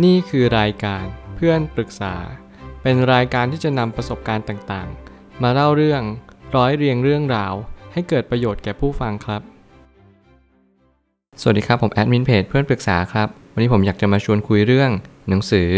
นี่คือรายการเพื่อนปรึกษา เป็นรายการที่จะนำประสบการณ์ต่างๆ มาเล่าเรื่องร้อยเรียงเรื่องราว ให้เกิดประโยชน์แก่ผู้ฟังครับ สวัสดีครับ ผมแอดมินเพจเพื่อนปรึกษาครับ วันนี้ผมอยากจะมาชวนคุยเรื่อง หนังสือ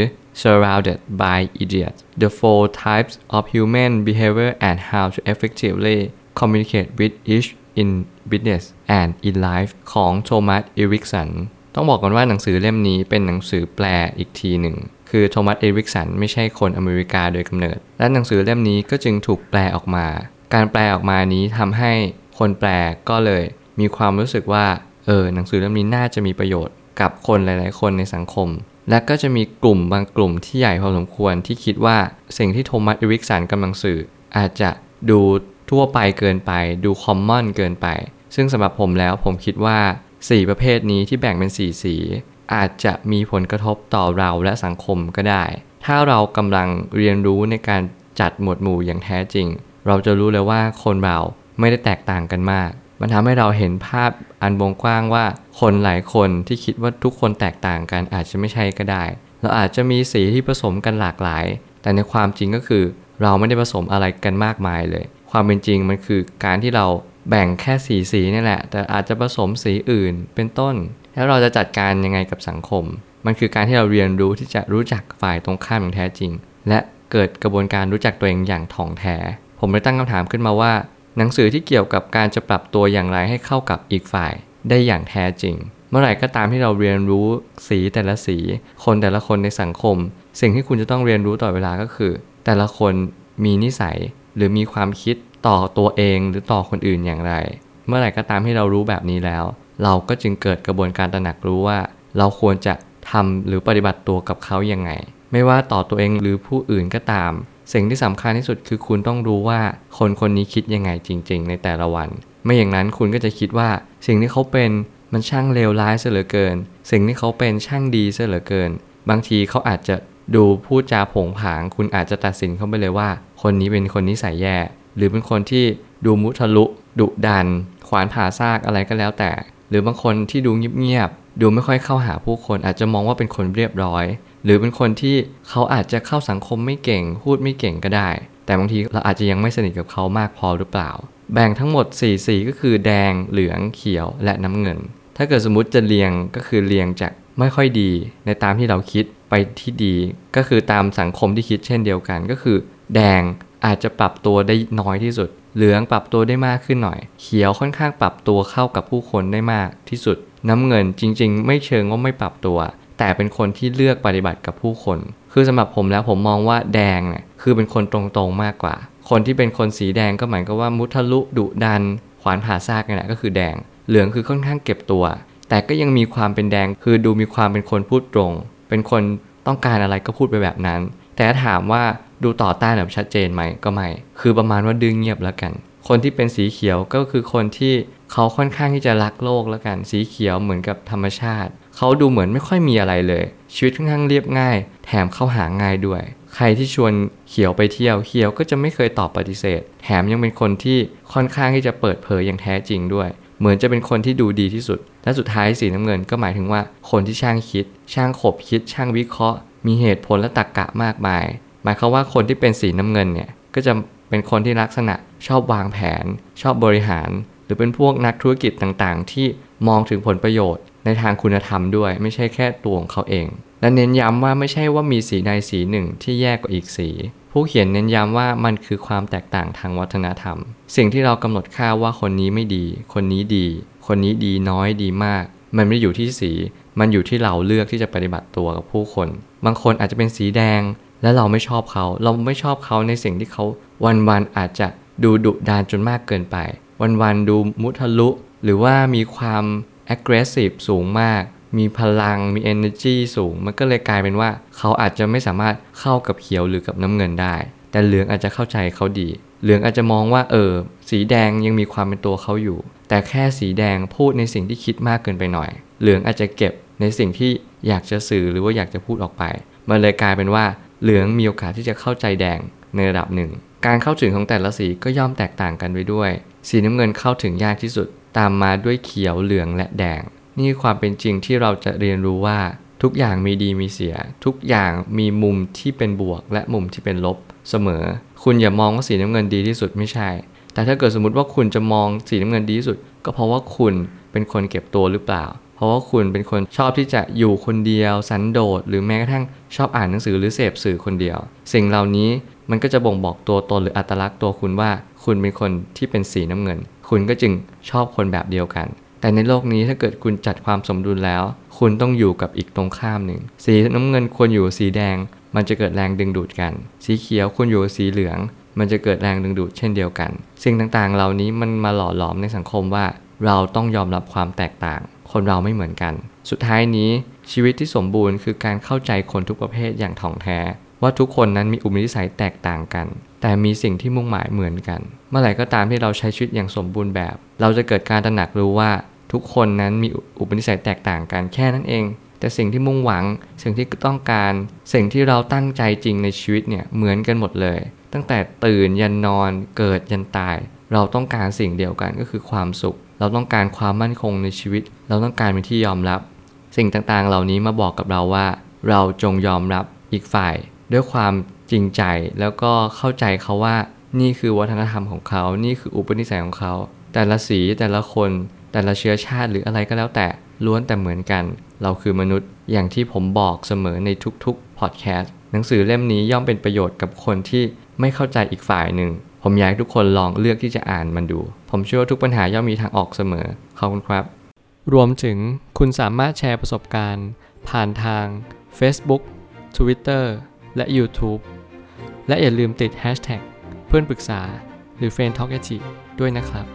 Surrounded by Idiots The Four Types of Human Behavior and How to Effectively Communicate with Each in Business and in Life ของโทมัสอีริกสัน ต้องบอกก่อนว่าหนังสือเล่มนี้เป็นหนังสือแปลอีกทีหนึ่ง คือโทมัสเอริกสันไม่ใช่คนอเมริกาโดยกำเนิด และหนังสือเล่มนี้ก็จึงถูกแปลออกมา การแปลออกมานี้ทำให้คนแปลก็เลย มีความรู้สึกว่า เออ หนังสือเล่มนี้น่าจะมีประโยชน์กับคนหลาย ๆ คนในสังคม และก็จะมีกลุ่มบางกลุ่มที่ใหญ่พอสมควรที่คิดว่าสิ่งที่โทมัสเอริกสันกำลังสื่อ อาจจะดูทั่วไปเกินไป ดูคอมมอนเกินไป ซึ่งสำหรับผมแล้วผมคิดว่า 4 ประเภทนี้ที่แบ่งเป็น 4 สี อาจจะมีผลกระทบต่อเราและสังคมก็ได้ ถ้าเรากำลังเรียนรู้ในการจัดหมวดหมู่อย่างแท้จริง เราจะรู้เลยว่าคนเราไม่ได้แตกต่างกันมาก มันทำให้เราเห็นภาพอันวงกว้างว่า คนหลายคนที่คิดว่าทุกคนแตกต่างกันอาจจะไม่ใช่ก็ได้ เราอาจจะมีสีที่ผสมกันหลากหลาย แต่ในความจริงก็คือ เราไม่ได้ผสมอะไรกันมากมายเลย ความเป็นจริงมันคือการที่เรา แบ่งแค่สีสีนี่แหละ แต่อาจจะผสมสีอื่นเป็นต้น แล้วเราจะจัดการยังไงกับสังคม มันคือการที่เราเรียนรู้ที่จะรู้จักฝ่ายตรงข้ามอย่างแท้จริง และเกิดกระบวนการรู้จักตัวเองอย่างถ่องแท้ ผมเลยตั้งคำถามขึ้นมาว่า หนังสือที่เกี่ยวกับการจะปรับตัวอย่างไรให้เข้ากับอีกฝ่ายได้อย่างแท้จริง เมื่อไหร่ก็ตามที่เราเรียนรู้สีแต่ละสี คนแต่ละคนในสังคม สิ่งที่คุณจะต้องเรียนรู้ต่อเวลาก็คือ แต่ละคนมีนิสัยหรือมีความคิด ต่อตัวเองหรือต่อคนอื่นอย่างไร เมื่อไหร่ก็ตามที่เรารู้แบบนี้แล้ว เราก็จึงเกิดกระบวนการตระหนักรู้ว่า เราควรจะทำหรือปฏิบัติตัวกับเขาอยังไง ไม่ว่าต่อตัวเองหรือผู้อื่นก็ตาม สิ่งที่สำคัญที่สุดคือคุณต้องรู้ว่าคนคนนี้คิดยังไงจริง ๆ ในแต่ละวัน ไม่อย่างนั้นคุณก็จะคิดว่า สิ่งที่เขาเป็นมันช่างเลวร้ายซะเหลือเกิน สิ่งที่เขาเป็นช่างดีซะเหลือเกิน บางทีเขาอาจจะดูพูดจาผงผาง คุณอาจจะตัดสินเขาไปเลยว่า คนนี้เป็นคนนิสัยแย่ หรือเป็นคนที่ดูมุทะลุดุดัน ขวานผ่าซากอะไรก็แล้วแต่ หรือบางคนที่ดูเงียบๆดูไม่ค่อยเข้าหาผู้คนอาจจะมองว่าเป็นคนเรียบร้อย หรือเป็นคนที่เขาอาจจะเข้าสังคมไม่เก่ง พูดไม่เก่งก็ได้ แต่บางทีเราอาจจะยังไม่สนิทกับเขามากพอหรือเปล่า แบ่งทั้งหมด4สีก็คือแดงเหลืองเขียวและน้ำเงิน ถ้าเกิดสมมติจะเรียงก็คือเรียงจากไม่ค่อยดี ในตามที่เราคิดไปที่ดี ก็คือตามสังคมที่คิดเช่นเดียวกันก็คือ แดง อาจจะปรับตัวได้น้อยที่สุด เหลืองปรับตัวได้มากขึ้นหน่อย เขียวค่อนข้างปรับตัวเข้ากับผู้คนได้มากที่สุด น้ำเงินจริง ๆ ไม่เชิงว่าไม่ปรับตัว แต่เป็นคนที่เลือกปฏิบัติกับผู้คน คือสำหรับผมแล้วผมมองว่าแดงเนี่ยคือเป็นคนตรงๆมากกว่า คนที่เป็นคนสีแดงก็หมายก็ว่ามุทะลุดุดัน ขวานผ่าซากนี่แหละก็คือแดง เหลืองคือค่อนข้างเก็บตัว แต่ก็ยังมีความเป็นแดงคือดูมีความเป็นคนพูดตรง เป็นคนต้องการอะไรก็พูดไปแบบนั้น แต่ถ้าถามว่า ดูต่อต้านแบบชัดเจนไหมก็ไม่ คือประมาณว่าดึงเงียบแล้วกัน คนที่เป็นสีเขียวก็คือคนที่เขาค่อนข้างที่จะรักโลกแล้วกัน สีเขียวเหมือนกับธรรมชาติ เขาดูเหมือนไม่ค่อยมีอะไรเลย ชีวิตค่อนข้างเรียบง่าย แถมเข้าหาง่ายด้วย ใครที่ชวนเขียวไปเที่ยวเขียวก็จะไม่เคยตอบปฏิเสธ แถมยังเป็นคนที่ค่อนข้างที่จะเปิดเผยอย่างแท้จริงด้วยเหมือนจะเป็นคนที่ดูดีที่สุด และสุดท้ายสีน้ำเงินก็หมายถึงว่าคนที่ช่างคิด ช่างขบคิด ช่างวิเคราะห์ มีเหตุผลและตรรกกะมากมาย หมายความว่าคนที่เป็นสีน้ำเงินเนี่ยก็จะเป็นคนที่ลักษณะชอบวางแผน ชอบบริหาร หรือเป็นพวกนักธุรกิจต่างๆ ที่มองถึงผลประโยชน์ ในทางคุณธรรมด้วย ไม่ใช่แค่ตัวของเขาเอง และเน้นย้ำว่าไม่ใช่ว่ามีสีใดสีหนึ่งที่แย่กว่าอีกสี ผู้เขียนเน้นย้ำว่ามันคือความแตกต่างทางวัฒนธรรม สิ่งที่เรากำหนดค่าว่าคนนี้ไม่ดี คนนี้ดี คนนี้ดีน้อยดีมาก มันไม่ได้อยู่ที่สี มันอยู่ที่เราเลือกที่จะปฏิบัติตัวกับผู้คน บางคนอาจจะเป็นสีแดง และเราไม่ชอบเขา เราไม่ชอบเขาในสิ่งที่เขาวันๆอาจจะดูดุดานจนมากเกินไป วันๆดูมุทะลุ หรือว่ามีความ aggressive สูงมาก มีพลังมี energy สูง มันก็เลยกลายเป็นว่า เขาอาจจะไม่สามารถเข้ากับเขียวหรือกับน้ำเงินได้ แต่เหลืองอาจจะเข้าใจเขาดี เหลืองอาจจะมองว่าเออสีแดงยังมีความเป็นตัวเขาอยู่ แต่แค่สีแดงพูดในสิ่งที่คิดมากเกินไปหน่อย เหลืองอาจจะเก็บในสิ่งที่อยากจะสื่อหรือว่าอยากจะพูดออกไป มันเลยกลายเป็นว่า เหลืองมีโอกาสที่จะเข้าใจแดงในระดับหนึ่ง การเข้าถึงของแต่ละสีก็ย่อมแตกต่างกันไปด้วย สีน้ำเงินเข้าถึงยากที่สุด ตามมาด้วยเขียวเหลืองและแดง นี่ความเป็นจริงที่เราจะเรียนรู้ว่า ทุกอย่างมีดีมีเสีย ทุกอย่างมีมุมที่เป็นบวก และมุมที่เป็นลบ เสมอ คุณอย่ามองว่าสีน้ำเงินดีที่สุดไม่ใช่ แต่ถ้าเกิดสมมติว่าคุณจะมองสีน้ำเงินดีที่สุด ก็เพราะว่าคุณเป็นคนเก็บตัวหรือเปล่า เพราะว่าคุณเป็นคนชอบที่จะอยู่คนเดียว สันโดษ หรือแม้กระทั่งชอบอ่านหนังสือหรือเสพสื่อคนเดียว สิ่งเหล่านี้มันก็จะบ่งบอกตัวตนหรืออัตลักษณ์ตัวคุณว่า คุณเป็นคนที่เป็นสีน้ำเงิน คุณก็จึงชอบคนแบบเดียวกัน แต่ในโลกนี้ถ้าเกิดคุณจัดความสมดุลแล้ว คุณต้องอยู่กับอีกตรงข้ามหนึ่ง สีน้ำเงินควรอยู่สีแดง มันจะเกิดแรงดึงดูดกัน สีเขียวควรอยู่สีเหลือง มันจะเกิดแรงดึงดูดเช่นเดียวกัน สิ่งต่างๆ เหล่านี้มันมาหล่อหลอมในสังคมว่า เราต้องยอมรับความแตกต่าง คนเราไม่เหมือนกัน สุดท้ายนี้ชีวิตที่สมบูรณ์คือการเข้าใจคนทุกประเภทอย่างถ่องแท้ ว่าทุกคนนั้นมีอุปนิสัยแตกต่างกัน แต่มีสิ่งที่มุ่งหมายเหมือนกัน เมื่อไหร่ก็ตามที่เราใช้ชีวิตอย่างสมบูรณ์แบบ เราจะเกิดการตระหนักรู้ว่าทุกคนนั้นมีอุปนิสัยแตกต่างกันแค่นั้นเอง แต่สิ่งที่มุ่งหวัง สิ่งที่ต้องการ สิ่งที่เราตั้งใจจริงในชีวิตเนี่ยเหมือนกันหมดเลย ตั้งแต่ตื่นยันนอน เกิดยันตาย เราต้องการสิ่งเดียวกันก็คือความสุข เราต้องการความมั่นคงในชีวิต เราต้องการเป็นที่ยอมรับ สิ่งต่างๆ เหล่านี้มาบอกกับเราว่า เราจงยอมรับอีกฝ่าย ด้วยความจริงใจแล้วก็เข้าใจเขาว่า นี่คือวัฒนธรรมของเขา นี่คืออุปนิสัยของเขา แต่ละสีแต่ละคน แต่ละเชื้อชาติหรืออะไรก็แล้วแต่ล้วนแต่เหมือนกัน เราคือมนุษย์อย่างที่ผมบอกเสมอในทุกๆพอดแคสต์หนังสือเล่มนี้ย่อมเป็นประโยชน์กับคนที่ไม่เข้าใจอีกฝ่ายหนึ่ง ผมอยากให้ทุกคนลองเลือกที่จะอ่านมันดู ผมเชื่อว่าทุกปัญหาย่อมมีทางออกเสมอ ขอบคุณครับ รวมถึงคุณสามารถแชร์ประสบการณ์ ผ่านทาง Facebook Twitter และ YouTube และอย่าลืมติด Hashtag เพื่อนปรึกษาหรือ f r ร e n d t a l k a ด้วยนะครับ